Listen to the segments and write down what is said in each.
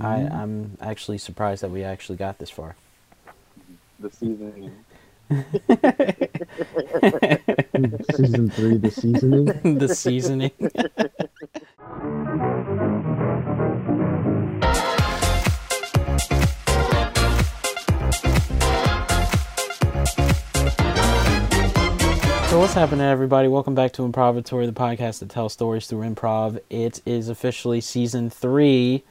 I, mm-hmm. I'm actually surprised that we actually got this far. The seasoning. Season three, the seasoning. the seasoning. So what's happening, everybody? Welcome back to Improvatory, the podcast that tells stories through improv. It is officially season three.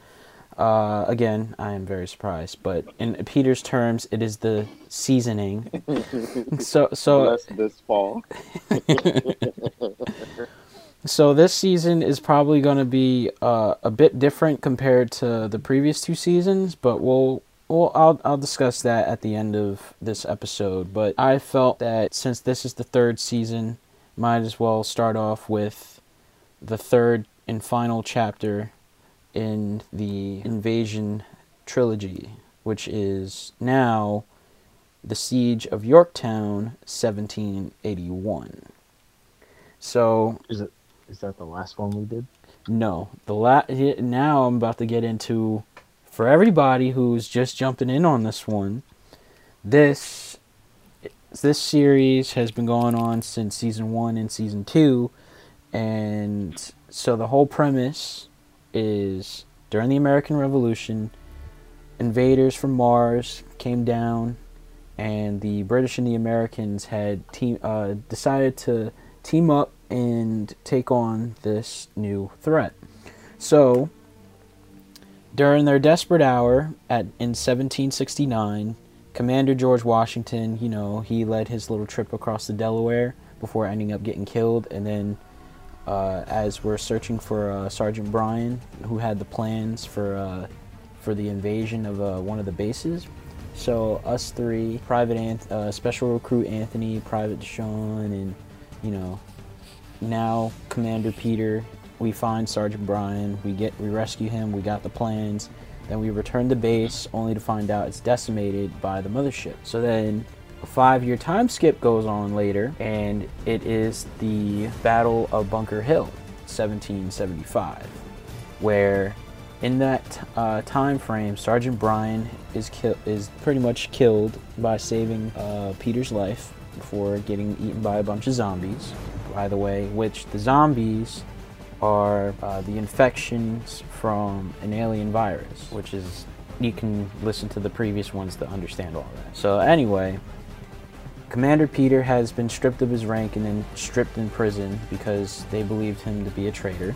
Uh, again, I am very surprised, but in Peter's terms, it is the seasoning. so, so Bless this fall. So this season is probably going to be uh, a bit different compared to the previous two seasons, but we'll well I'll I'll discuss that at the end of this episode. But I felt that since this is the third season, might as well start off with the third and final chapter in the Invasion trilogy, which is now the Siege of Yorktown, 1781. So Is it? Is that the last one we did? no, the la- now I'm about to get into for everybody who's just jumping in on this one. This this series has been going on since season 1 and season 2 and so the whole premise is during the American Revolution invaders from Mars came down and the British and the Americans had team uh, decided to team up and take on this new threat. So, during their desperate hour at in 1769, Commander George Washington, you know, he led his little trip across the Delaware before ending up getting killed, and then uh, as we're searching for uh, Sergeant Bryan, who had the plans for uh, for the invasion of uh, one of the bases. So us three, Private Anth- uh, Special Recruit Anthony, Private Deshawn, and you know now Commander Peter. We find Sergeant Bryan. We get we rescue him. We got the plans. Then we return to base, only to find out it's decimated by the mothership. So then five-year time skip goes on later, and it is the Battle of Bunker Hill, 1775, where in that uh, time frame, Sergeant Bryan is is pretty much killed by saving uh, Peter's life before getting eaten by a bunch of zombies. By the way, which the zombies are uh, the infections from an alien virus, which is you can listen to the previous ones to understand all that. So anyway, Commander Peter has been stripped of his rank and then stripped in prison because they believed him to be a traitor.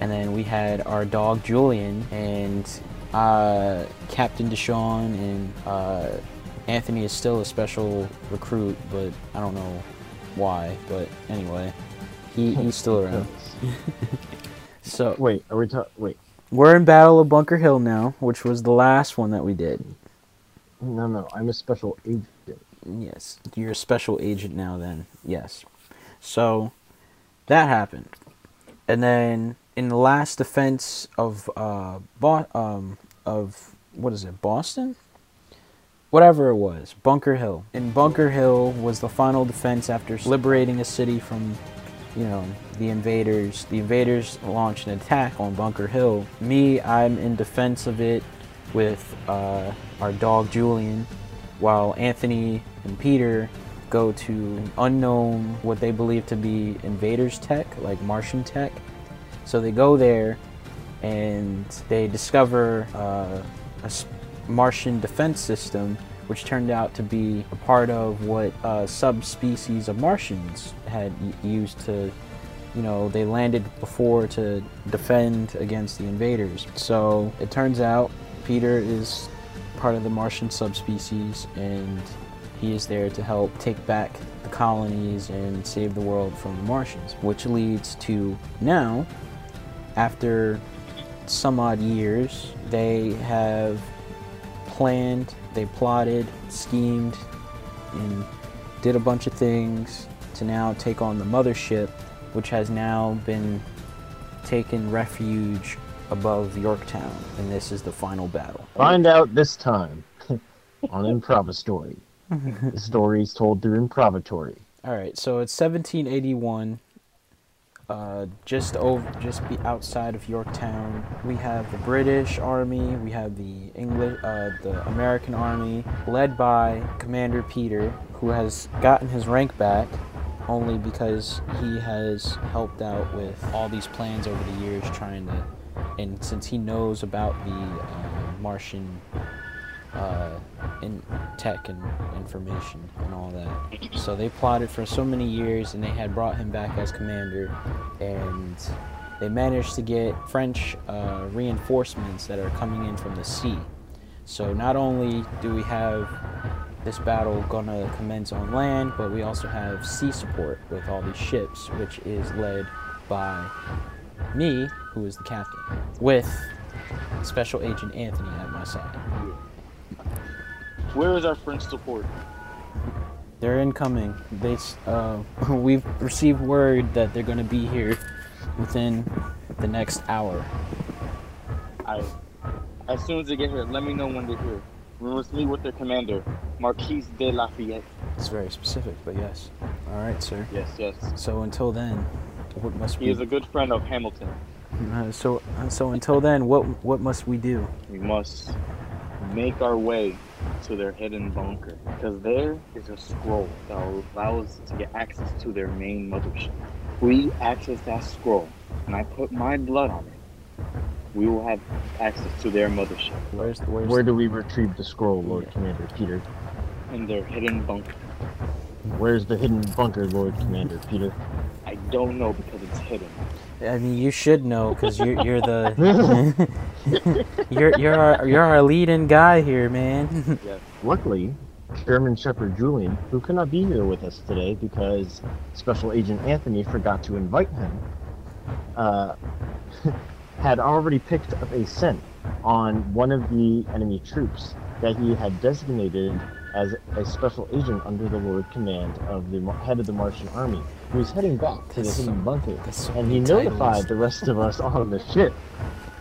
And then we had our dog Julian and uh, Captain Deshawn and uh, Anthony is still a special recruit, but I don't know why. But anyway, he, he's still around. So Wait, are we talking? Wait, we're in Battle of Bunker Hill now, which was the last one that we did. no, no. I'm a special agent. Yes, you're a special agent now. Then yes, so that happened, and then in the last defense of uh, Bo- um, of what is it, Boston? Whatever it was, Bunker Hill. In Bunker Hill was the final defense after liberating a city from, you know, the invaders. The invaders launched an attack on Bunker Hill. Me, I'm in defense of it with uh, our dog Julian, while Anthony and Peter go to an unknown, what they believe to be invaders tech, like Martian tech. So they go there and they discover uh, a Martian defense system, which turned out to be a part of what uh, subspecies of Martians had used to, you know, they landed before to defend against the invaders. So it turns out Peter is part of the Martian subspecies and he is there to help take back the colonies and save the world from the Martians, which leads to now, after some odd years, they have planned, they plotted, schemed, and did a bunch of things to now take on the mothership, which has now been taken refuge above Yorktown, and this is the final battle. Find out this time on Improvistory. the story is told through Improvatory. All right, so it's 1781. uh, just over, just be outside of Yorktown. We have the British Army. We have the English, uh, the American Army, led by Commander Peter, who has gotten his rank back only because he has helped out with all these plans over the years, trying to, and since he knows about the uh, Martian uh, in tech and information and all that. So they plotted for so many years, and they had brought him back as commander, and they managed to get French uh, reinforcements that are coming in from the sea. So not only do we have this battle gonna commence on land, but we also have sea support with all these ships, which is led by me, who is the captain, with Special Agent Anthony at my side. Where is our French support? They're incoming. They, uh, we've received word that they're gonna be here within the next hour. I, as soon as they get here, let me know when they're here. We must meet with their commander, Marquis de Lafayette. It's very specific, but yes. All right, sir. Yes, yes. So until then, what must He we? is a good friend of Hamilton. Uh, so uh, so until then, what what must we do? We must make our way to their hidden bunker because there is a scroll that will allow us to get access to their main mothership. We access that scroll, and I put my blood on it. We will have access to their mothership Where's where's Where do we retrieve the scroll, Lord Commander Peter? in their hidden bunker. Where's the hidden bunker, Lord Commander Peter? I don't know because it's hidden. I mean, you should know because you're you're the you're you're our you're our leading guy here, man. Yes. Luckily, German Shepherd Julian, who could not be here with us today because Special Agent Anthony forgot to invite him, uh, had already picked up a scent on one of the enemy troops that he had designated as a special agent under the Lord command of the head of the Martian army, who was heading back to the hidden so- bunker. so And he many titles. notified the rest of us on the ship,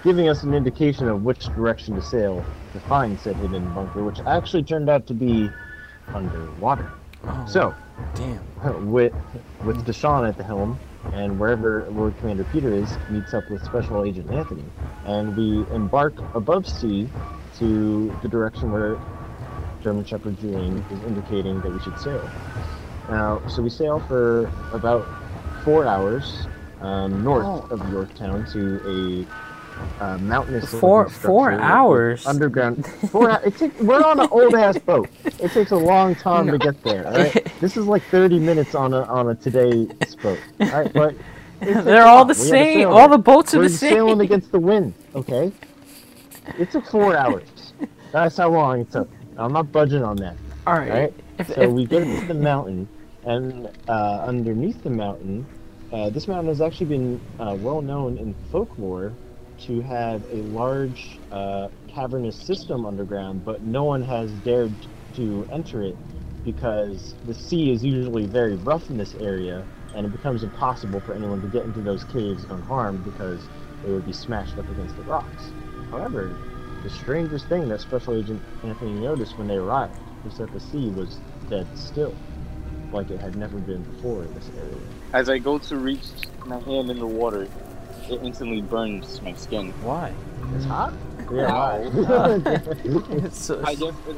giving us an indication of which direction to sail to find said hidden bunker, which actually turned out to be underwater. Oh, So, damn. with with Deshaun at the helm, and wherever Lord Commander Peter is, meets up with Special Agent Anthony, and we embark above sea to the direction where German Shepherd Julian is indicating that we should sail. Now, so we sail for about four hours um, north Oh. of Yorktown to a uh, mountainous Four- four hours? underground. Four. it takes, we're on an old ass boat. It takes a long time No. to get there. All right? This is like 30 minutes on a on a today's boat. All right, but They're all the same. All the boats are We're the same. sailing against the wind. Okay. It took four hours. That's how long it took. I'm not budging on that. all right. Right? If, So if, we get to the mountain, and uh, underneath the mountain, uh, this mountain has actually been uh, well known in folklore to have a large uh, cavernous system underground, but no one has dared to enter it because the sea is usually very rough in this area, and it becomes impossible for anyone to get into those caves unharmed because they would be smashed up against the rocks. However, the strangest thing that Special Agent Anthony noticed when they arrived was that the sea was dead still, like it had never been before in this area. As I go to reach my hand in the water, it instantly burns my skin. why? It's hot? Wow. It's, so- I guess it,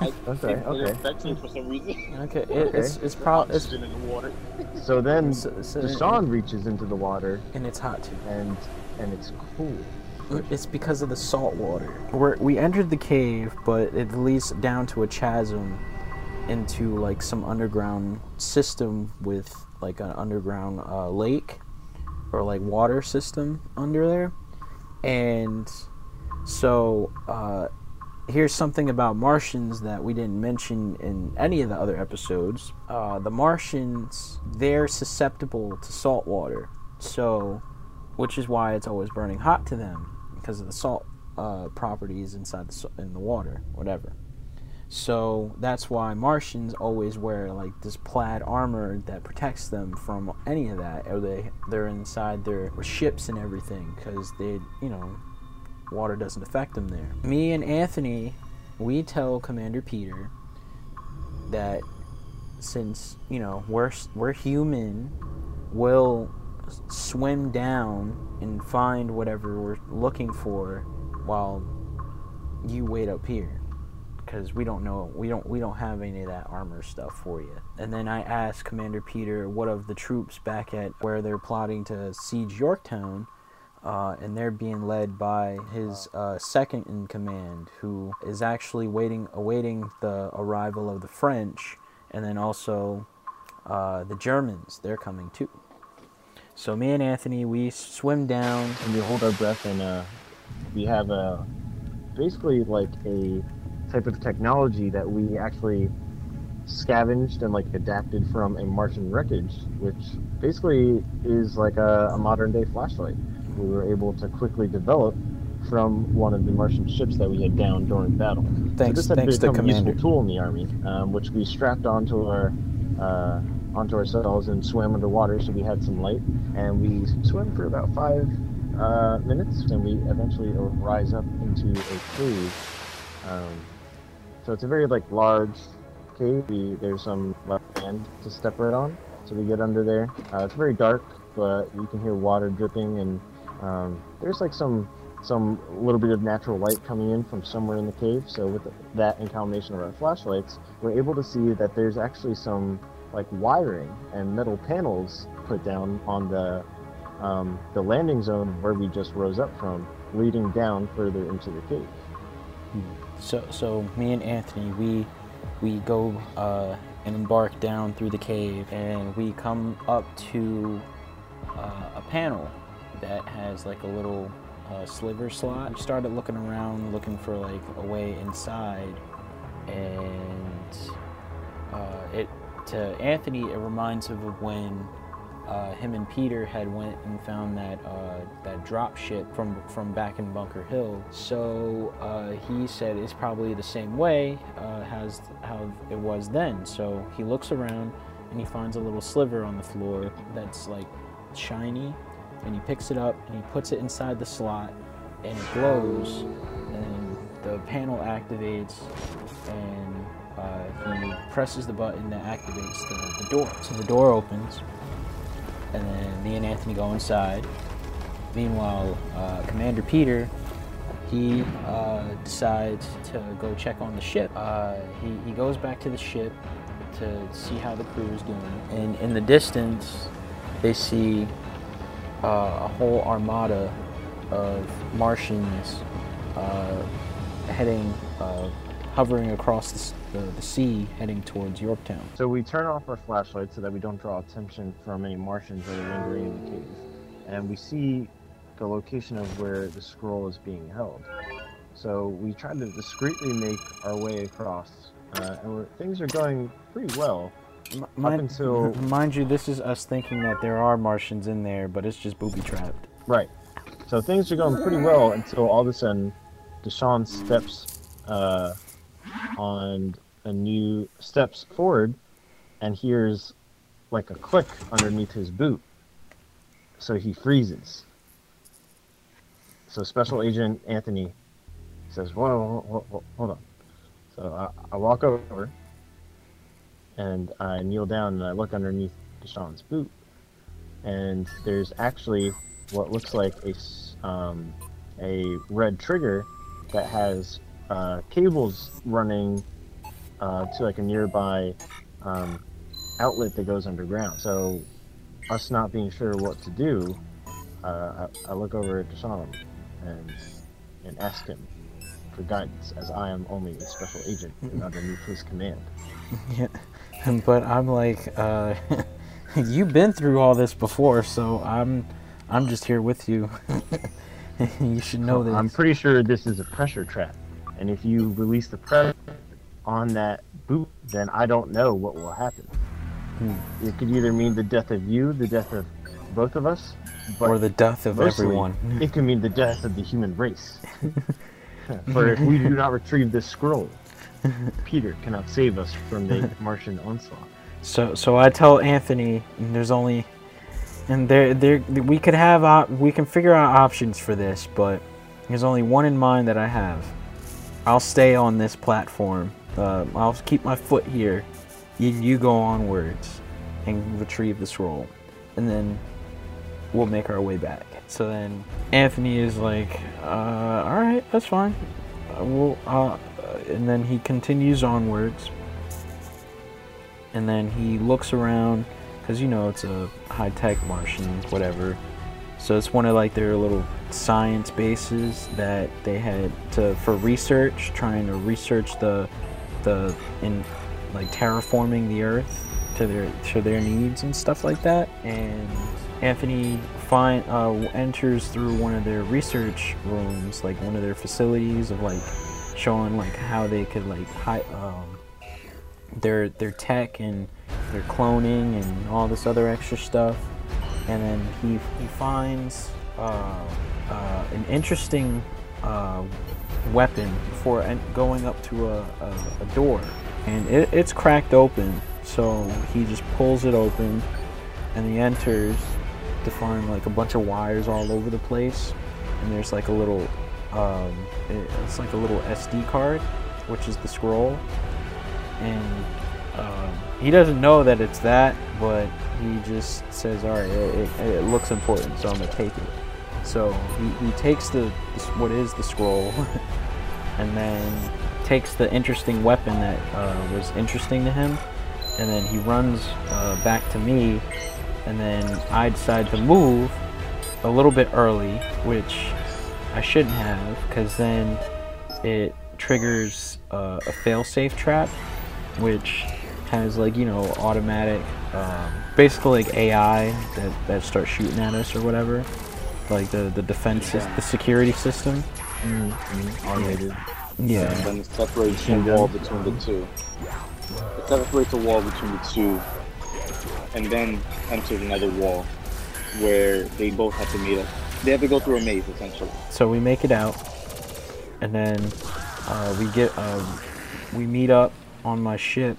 I, okay, it, it okay. affects me for some reason. okay. It, it's it's probably it's, Oxygen in the water. So then so, so, Deshaun reaches into the water and it's hot too. and and it's cool. It's because of the salt water. We're, we entered the cave, but it leads down to a chasm into like some underground system with like an underground uh, lake or like water system under there. And so uh, here's something about Martians that we didn't mention in any of the other episodes. Uh, the Martians, they're susceptible to salt water. So which is why it's always burning hot to them because of the salt uh, properties inside the in the water, whatever. So that's why Martians always wear like this plaid armor that protects them from any of that, or they they're inside their ships and everything because they you know water doesn't affect them there. Me and Anthony, we tell Commander Peter that since you know we're we're human, we'll swim down and find whatever we're looking for while you wait up here. Because we don't know we don't we don't have any of that armor stuff for you. And then i asked commander peter what of the troops back at where they're plotting to siege yorktown uh, and they're being led by his uh, second in command who is actually waiting awaiting the arrival of the french and then also uh, the germans. They're coming too so me and anthony we swim down and we hold our breath and uh, we have a basically like a type of technology that we actually scavenged and like adapted from a Martian wreckage, which basically is like a, a modern day flashlight. We were able to quickly develop from one of the Martian ships that we had downed during battle. thanks so this had thanks to become a commander useful tool in the army, um, which we strapped onto our uh, onto ourselves and swam underwater, so we had some light. And we swim for about five uh, minutes, and we eventually rise up into a cave. Um, so it's a very like large cave. We, there's some land to step right on, so we get under there. Uh, it's very dark, but you can hear water dripping, and um, there's like some some little bit of natural light coming in from somewhere in the cave. So with that in combination of our flashlights, we're able to see that there's actually some like wiring and metal panels put down on the um, the landing zone where we just rose up from, leading down further into the cave. So, so me and Anthony, we we go uh, and embark down through the cave, and we come up to uh, a panel that has like a little uh, sliver slot. We started looking around, looking for like a way inside, and uh, it to Anthony it reminds of when uh, him and Peter had went and found that uh, that drop ship from from back in Bunker Hill. So uh, he said it's probably the same way uh, as how it was then. So he looks around and he finds a little sliver on the floor that's like shiny, and he picks it up and he puts it inside the slot, and it glows, and the panel activates, and uh, he presses the button that activates the, the door. So the door opens and then me and Anthony go inside. Meanwhile, uh, Commander Peter, he uh, decides to go check on the ship. Uh, he, he goes back to the ship to see how the crew is doing. And in the distance, they see uh, a whole armada of Martians uh, heading, hovering across the, the, the sea, heading towards Yorktown. So we turn off our flashlights so that we don't draw attention from any Martians that are lingering in the cave. And we see the location of where the scroll is being held. So we try to discreetly make our way across, uh, and we're, things are going pretty well. M- Mind, until- mind you, this is us thinking that there are Martians in there, but it's just booby trapped. Right. So things are going pretty well until all of a sudden, Deshaun steps uh, on a new steps forward, and hears like a click underneath his boot. So he freezes. So Special Agent Anthony says, "Whoa, whoa, whoa, hold on." So I, I walk over, and I kneel down and I look underneath Deshaun's boot, and there's actually what looks like a um, a red trigger that has uh, cables running uh, to like a nearby um, outlet that goes underground. So us not being sure what to do, uh, I, I look over at Deshaun and and ask him for guidance, as I am only a special agent and underneath his command. Yeah, but I'm like, uh, you've been through all this before, so I'm, I'm just here with you. you should know this. I'm pretty sure this is a pressure trap, and if you release the pressure on that boot, then I don't know what will happen. Hmm. It could either mean the death of you, the death of both of us, but or the death of mostly, everyone. it could mean the death of the human race. For if we do not retrieve this scroll, Peter cannot save us from the Martian onslaught. So, so I tell Anthony, and there's only, and there, there, we could have, op- we can figure out options for this, but there's only one in mind that I have. I'll stay on this platform. Uh, I'll keep my foot here. You, you go onwards and retrieve the scroll, and then we'll make our way back. So then Anthony is like, uh, all right, that's fine. Uh, we'll, uh, and then he continues onwards. And then he looks around, because you know it's a high tech Martian, whatever. So it's one of like their little science bases that they had to for research, trying to research the the in like terraforming the Earth to their to their needs and stuff like that. And Anthony find uh, enters through one of their research rooms, like one of their facilities of like showing like how they could like hi- um, their their tech and their cloning and all this other extra stuff. And then he he finds uh, uh, an interesting uh, weapon for going up to a, a, a door, and it, it's cracked open. So he just pulls it open, and he enters to find like a bunch of wires all over the place, and there's like a little, um, it- it's like a little SD card, which is the scroll, and um, he doesn't know that it's that, but he just says, "All right, it, it, it looks important, so I'm gonna take it." So he, he takes the what is the scroll, and then takes the interesting weapon that uh, was interesting to him, and then he runs uh, back to me, and then I decide to move a little bit early, which I shouldn't have, because then it triggers uh, a failsafe trap, which has like you know automatic, um, basically like AI that that starts shooting at us or whatever, like the the defense, sys- the security system. Mm-hmm. Automated. Yeah. And then it separates the wall between the two. It separates the wall between the two, and then enters another wall where they both have to meet up. They have to go through a maze essentially. So we make it out, and then uh, we get um, we meet up on my ship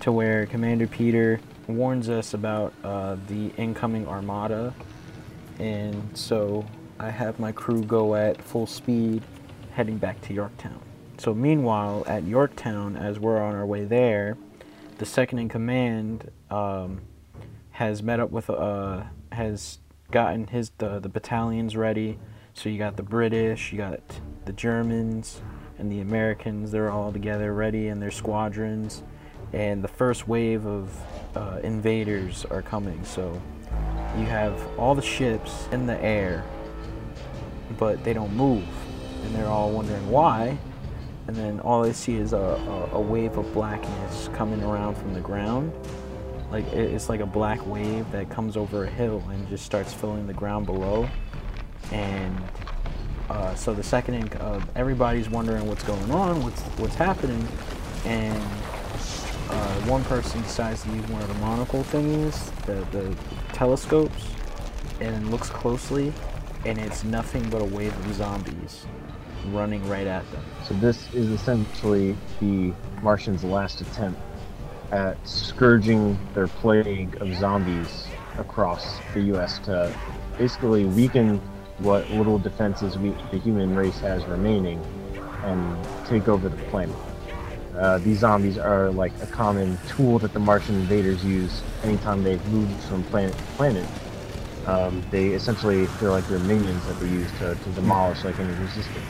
to where Commander Peter warns us about uh, the incoming armada, and so I have my crew go at full speed, heading back to Yorktown. So meanwhile, at Yorktown, as we're on our way there, the second in command um, has met up with uh, has gotten his the, the battalions ready. So you got the British, you got the Germans, and the Americans. They're all together, ready in their squadrons, and the first wave of uh, invaders are coming. So you have all the ships in the air, but they don't move, and they're all wondering why. And then all they see is a, a, a wave of blackness coming around from the ground. Like it's like a black wave that comes over a hill and just starts filling the ground below. And uh, so the second in, uh, everybody's wondering what's going on what's what's happening. And uh, one person decides to use one of the monocle thingies the, the telescopes and looks closely and it's nothing but a wave of zombies running right at them So this is essentially the Martians' last attempt at scourging their plague of zombies across the U.S. to basically weaken what little defenses we, the human race has remaining and take over the planet. Uh, these zombies are like a common tool that the Martian invaders use anytime they've moved from planet to planet. Um, they essentially feel like they're minions that they use to, to demolish like any resistance.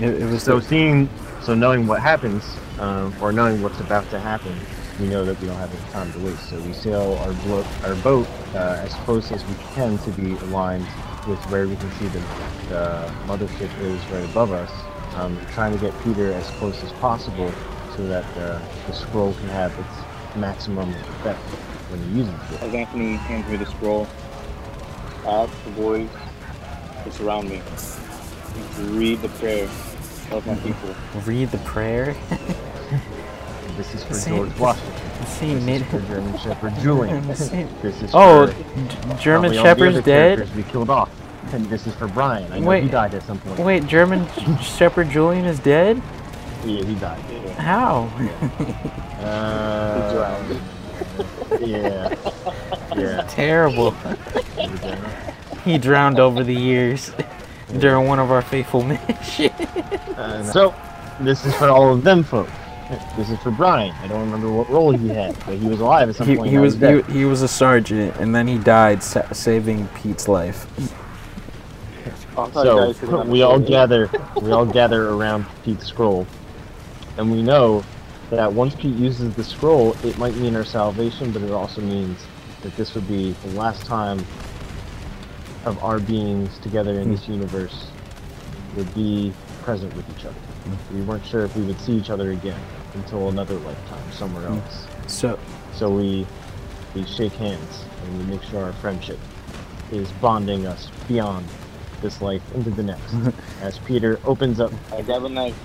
it, it was So seeing, so knowing what happens, um, or knowing what's about to happen, we know that we don't have any time to waste. So we sail our, blo- our boat uh, as close as we can to be aligned with where we can see the, the mothership is right above us. Um, trying to get Peter as close as possible so that uh, the scroll can have its maximum effect when he uses it. As Anthony hands me the scroll, I ask the boys to surround me read the prayer of my people. read the prayer This is for Same- George Washington. the same This mid is for German Shepherd Julian. This is oh for G- german Probably shepherd's dead characters We killed off. And this is for Brian. I know Wait. he died at some point. Wait, German Shepherd Julian is dead? Yeah, he died. How? Uh, yeah. Yeah. Terrible. He drowned over the years during one of our faithful missions. Uh, so, this is for all of them folks. this is for Brian. I don't remember what role he had, but he was alive at some He, point. he now was he, he was a sergeant, and then he died sa- saving Pete's life. Oh, I thought you guys So said we all gather, we all gather around Pete's scroll, and we know that once Pete uses the scroll, it might mean our salvation, but it also means that this would be the last time of our beings together in this universe would be present with each other. We weren't sure if we would see each other again until another lifetime somewhere Mm. else. So So we we shake hands and we make sure our friendship is bonding us beyond this life into the next. As Peter opens up, I grab a knife.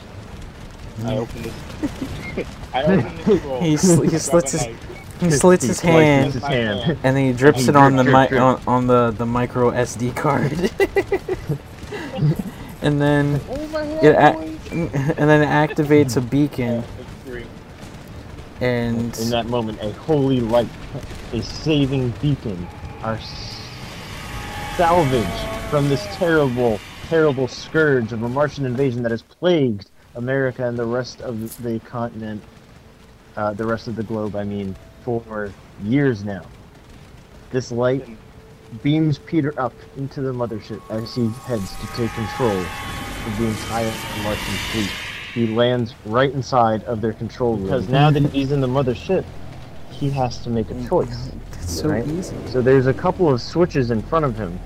I mm. open this. I open this scroll. He sl- he slits his- he slits his slices hand, his hand. and then he drips He it on the drip, mi- drip, on, on the the micro SD card, and then Oh it head, a- boys. and then it activates a beacon, It's and in that moment, a holy light, a saving beacon, our s- salvage from this terrible, terrible scourge of a Martian invasion that has plagued America and the rest of the continent, uh, the rest of the globe, I mean, for years now. This light beams Peter up into the mothership as he heads to take control of the entire Martian fleet. He lands right inside of their control room. Because now that he's in the mothership, he has to make a oh, choice. it's so right? easy. So there's a couple of switches in front of him,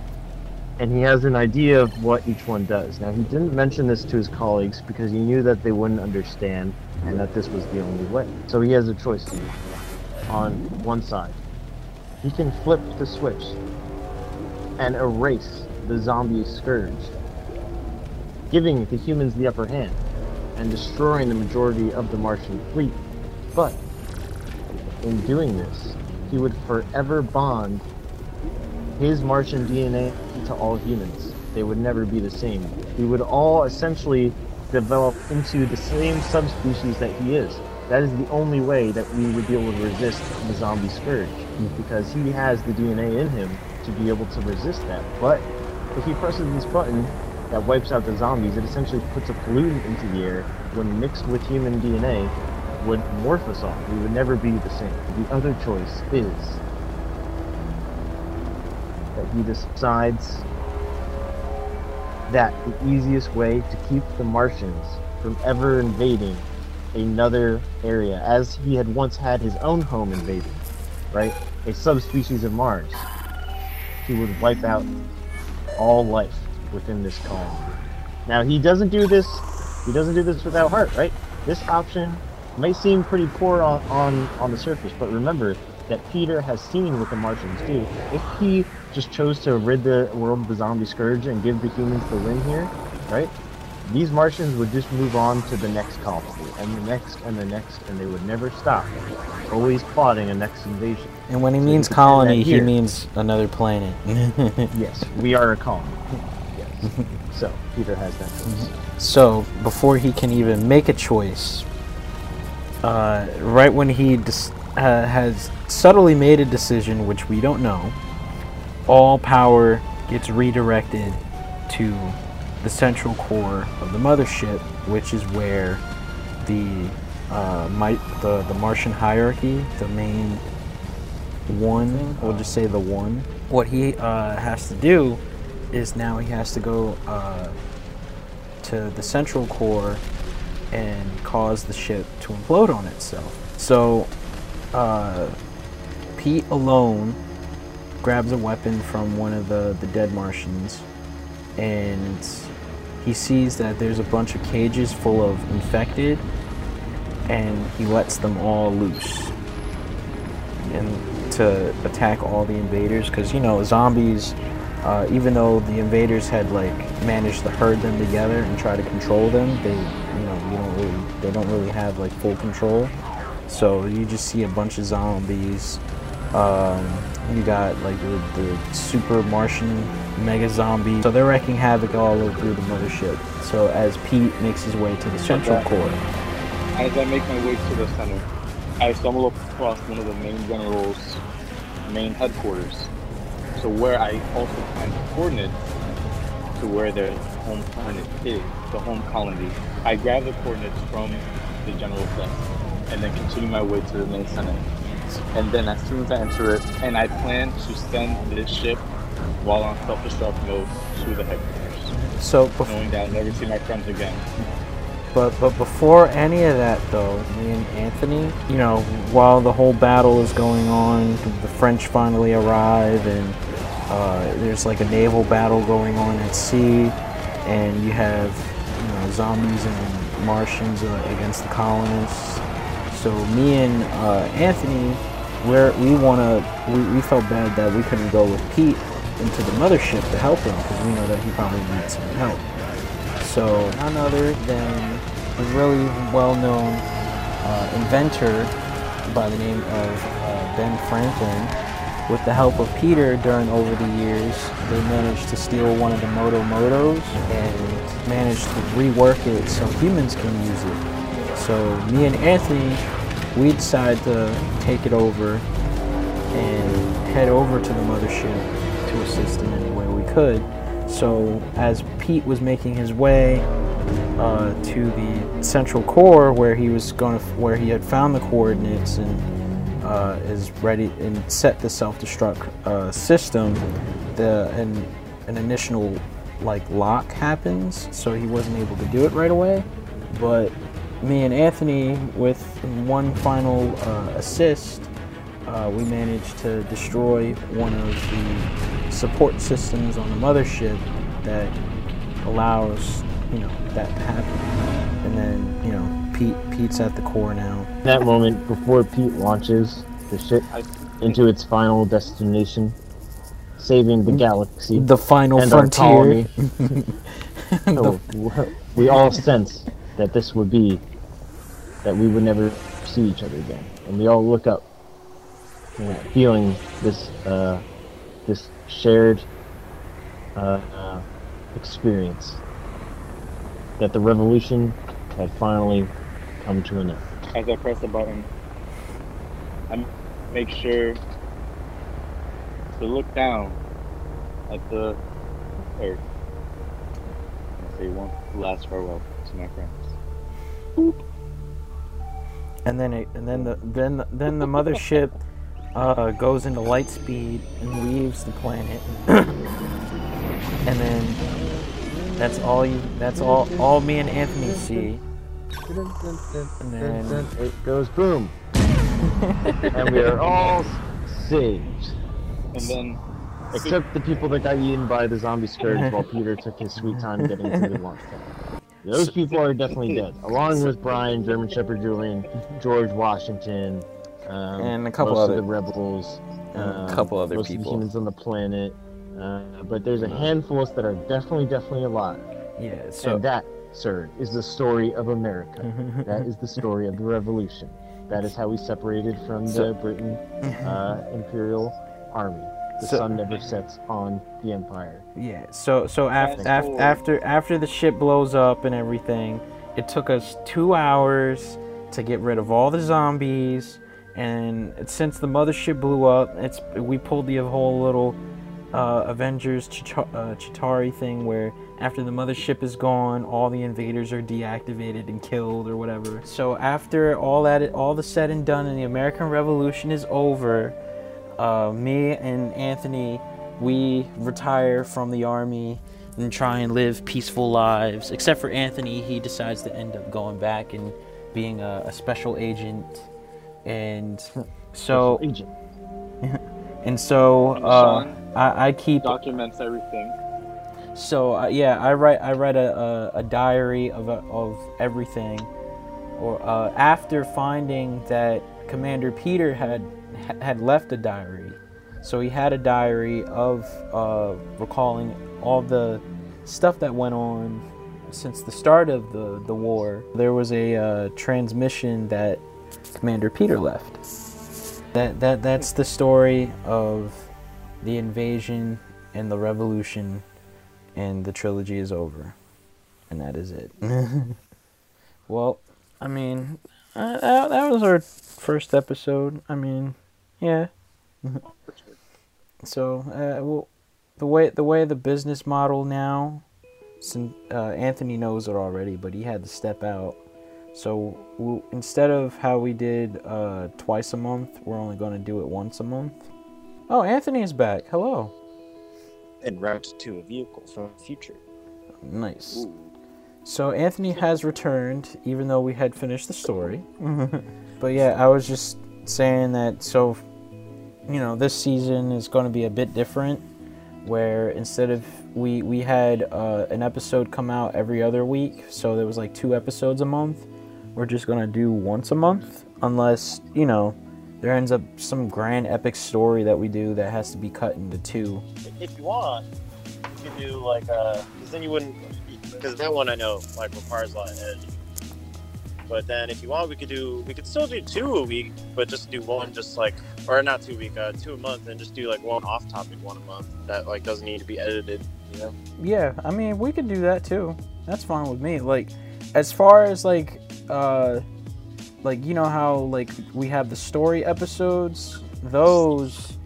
and he has an idea of what each one does. Now, he didn't mention this to his colleagues because he knew that they wouldn't understand and that this was the only way. So he has a choice. On one side, he can flip the switch and erase the zombie scourge, giving the humans the upper hand and destroying the majority of the Martian fleet. But in doing this, he would forever bond his Martian DNA to all humans. They would never be the same. We would all essentially develop into the same subspecies that he is. That is the only way that we would be able to resist the zombie scourge, hmm. because he has the DNA in him to be able to resist that. But if he presses this button that wipes out the zombies, it essentially puts a pollutant into the air when mixed with human DNA would morph us all. We would never be the same. The other choice is that he decides that the easiest way to keep the Martians from ever invading another area, as he had once had his own home invaded, right? A subspecies of Mars, he would wipe out all life within this colony. Now he doesn't do this. He doesn't do this without heart, right? This option may seem pretty poor on, on, on the surface, but remember that Peter has seen what the Martians do. If he just chose to rid the world of the zombie scourge and give the humans the win here, right? These Martians would just move on to the next colony, and the next, and the next, and they would never stop. Always plotting a next invasion. And when he So means you can say that colony, he means another planet. Yes, we are a colony. Yes. so, Peter has that choice. So, before he can even make a choice, uh, right when he dis- uh, has subtly made a decision, which we don't know, all power gets redirected to the central core of the mothership, which is where the uh, mi- the the Martian hierarchy, the main one, we'll just say the one. What he uh, has to do is now he has to go uh, to the central core and cause the ship to implode on itself. So, uh, Pete alone grabs a weapon from one of the, the dead Martians and he sees that there's a bunch of cages full of infected and he lets them all loose and to attack all the invaders because you know zombies uh, even though the invaders had like managed to herd them together and try to control them they they don't really have like full control so you just see a bunch of zombies um, you got like the, the super martian mega zombie so they're wrecking havoc all over through the mothership so as pete makes his way to the central Okay. core As I make my way to the center, I stumble across one of the main generals' main headquarters. So where I also find the coordinates to where their home planet is. the home colony. I grab the coordinates from the general desk and then continue my way to the main center. And then as soon as I enter it, and I plan to send this ship while on self-destruct mode to the headquarters, So, bef- knowing that I'll never see my friends again. but but before any of that, though, me and Anthony, you know, while the whole battle is going on, the French finally arrive, and uh, there's like a naval battle going on at sea, and you have zombies and Martians uh, against the colonists. So me and uh, Anthony, where we wanna, we, we felt bad that we couldn't go with Pete into the mothership to help him because we know that he probably needs some help. So none other than a really well-known uh, inventor by the name of uh, Ben Franklin. With the help of Peter during over the years, they managed to steal one of the Moto Motos and managed to rework it so humans can use it. So me and Anthony, we decided to take it over and head over to the mothership to assist in any way we could. So as Pete was making his way uh, to the central core, where he was going to, where he had found the coordinates and uh, is ready and set the self-destruct uh, system, the an an initial like lock happens, so he wasn't able to do it right away. But me and Anthony, with one final uh, assist, uh, we managed to destroy one of the support systems on the mothership that allows you know that to happen. And then you know Pete Pete's at the core now. that moment before Pete launches the ship into its final destination, saving the galaxy The final and frontier. colony. So, we all sense that this would be that we would never see each other again, and we all look up, you know, feeling this uh, this shared uh, uh, experience that the revolution had finally come to an end. as I press the button, I make sure to look down at the earth and say one last farewell to my friends. and then it, and then the then then the mothership uh, goes into light speed and leaves the planet. and then that's all you. That's all. All me and Anthony see. And then it goes boom, and we are all saved. And then Except the people that got eaten by the zombie scourge while Peter took his sweet time getting to the launch pad. Those people are definitely dead, along with Brian, German Shepherd Julian, George Washington, um, And a couple most other- of the rebels, and a um, couple other most of the humans on the planet. Uh, but there's a handful that are definitely, definitely alive. yeah. So and that, sir, is the story of America. that is the story of the revolution. That is how we separated from So- the Britain uh, Imperial Army. The So- sun never sets on the empire. Yeah. So so after Fast after after after the ship blows up and everything, it took us two hours to get rid of all the zombies. And since the mothership blew up, it's we pulled the whole little uh, Avengers Chita- uh, Chitauri thing where after the mothership is gone, all the invaders are deactivated and killed or whatever. So after all that, all the said and done, and the American Revolution is over, uh, me and Anthony, we retire from the army and try and live peaceful lives. Except for Anthony, he decides to end up going back and being a, a special agent. And so, Agent. and so, uh, I, I keep. documents everything. So uh, yeah, I write I write a, a, a diary of uh, of everything. Or uh, after finding that Commander Peter had had left a diary, so he had a diary of uh, recalling all the stuff that went on since the start of the the war. There was a uh, transmission that Commander Peter left. That that that's the story of the invasion and the revolution and the trilogy is over, and that is it. well, I mean, uh, that, that was our first episode. I mean, yeah. so, uh, well, the way the way the business model now since uh, Anthony knows it already, but he had to step out. So we'll, instead of how we did uh, twice a month, we're only going to do it once a month. Oh, Anthony is back. Hello. En route to a vehicle from the future. Nice. Ooh. So Anthony has returned, even though we had finished the story. but yeah, I was just saying that. So, you know, this season is going to be a bit different, where instead of we we had uh, an episode come out every other week, so there was like two episodes a month. We're just gonna do once a month, unless you know there ends up some grand epic story that we do that has to be cut into two. If you want, you could do like uh, because then you wouldn't, because that one I know like requires a lot of editing. But then if you want, we could do, we could still do two a week, but just do one, just like, or not two a week, uh, two a month, and just do like one off-topic one a month that like doesn't need to be edited. You know? Yeah, I mean, we could do that too. That's fine with me. Like, as far as like, uh, like you know how like we have the story episodes, those.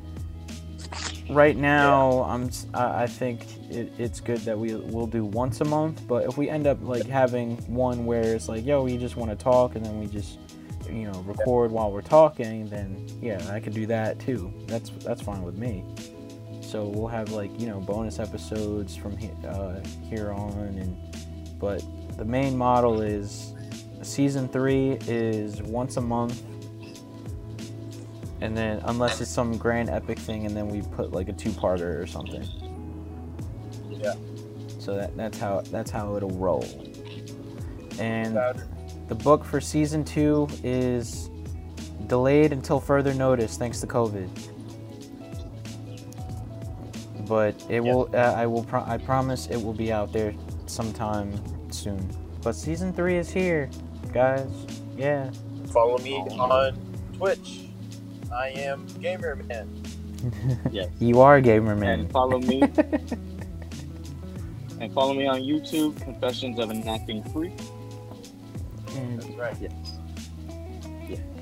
Right now, I'm. i think it, it's good that we will do once a month. But if we end up like having one where it's like, yo, we just want to talk, and then we just, you know, record while we're talking, then yeah, I could do that too. That's that's fine with me. So we'll have like you know bonus episodes from he- uh, here on, and but the main model is season three is once a month, and then unless it's some grand epic thing, and then we put like a two-parter or something. Yeah. So that that's how that's how it'll roll. And the book for season two is delayed until further notice, thanks to COVID. But it Yeah. will. Uh, I will. Pro- I promise it will be out there sometime soon. But season three is here, guys. Yeah. Follow me on Twitch. I am Gamer Man. Yes. You are a gamer And man. follow me. and follow me on YouTube, Confessions of an Acting Freak. And, That's right. Yes.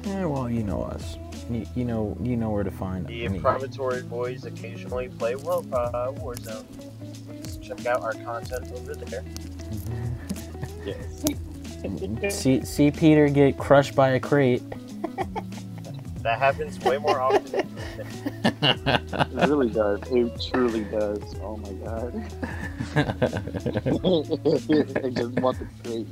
eh, well, you know us. You, you know. You know where to find The me. improvisatory boys occasionally play War, uh, Warzone. Let's check out our content over there. Yes. See, see Peter get crushed by a crate. That happens way more often. than you think. It really does. It truly does. Oh my god. I just want the great.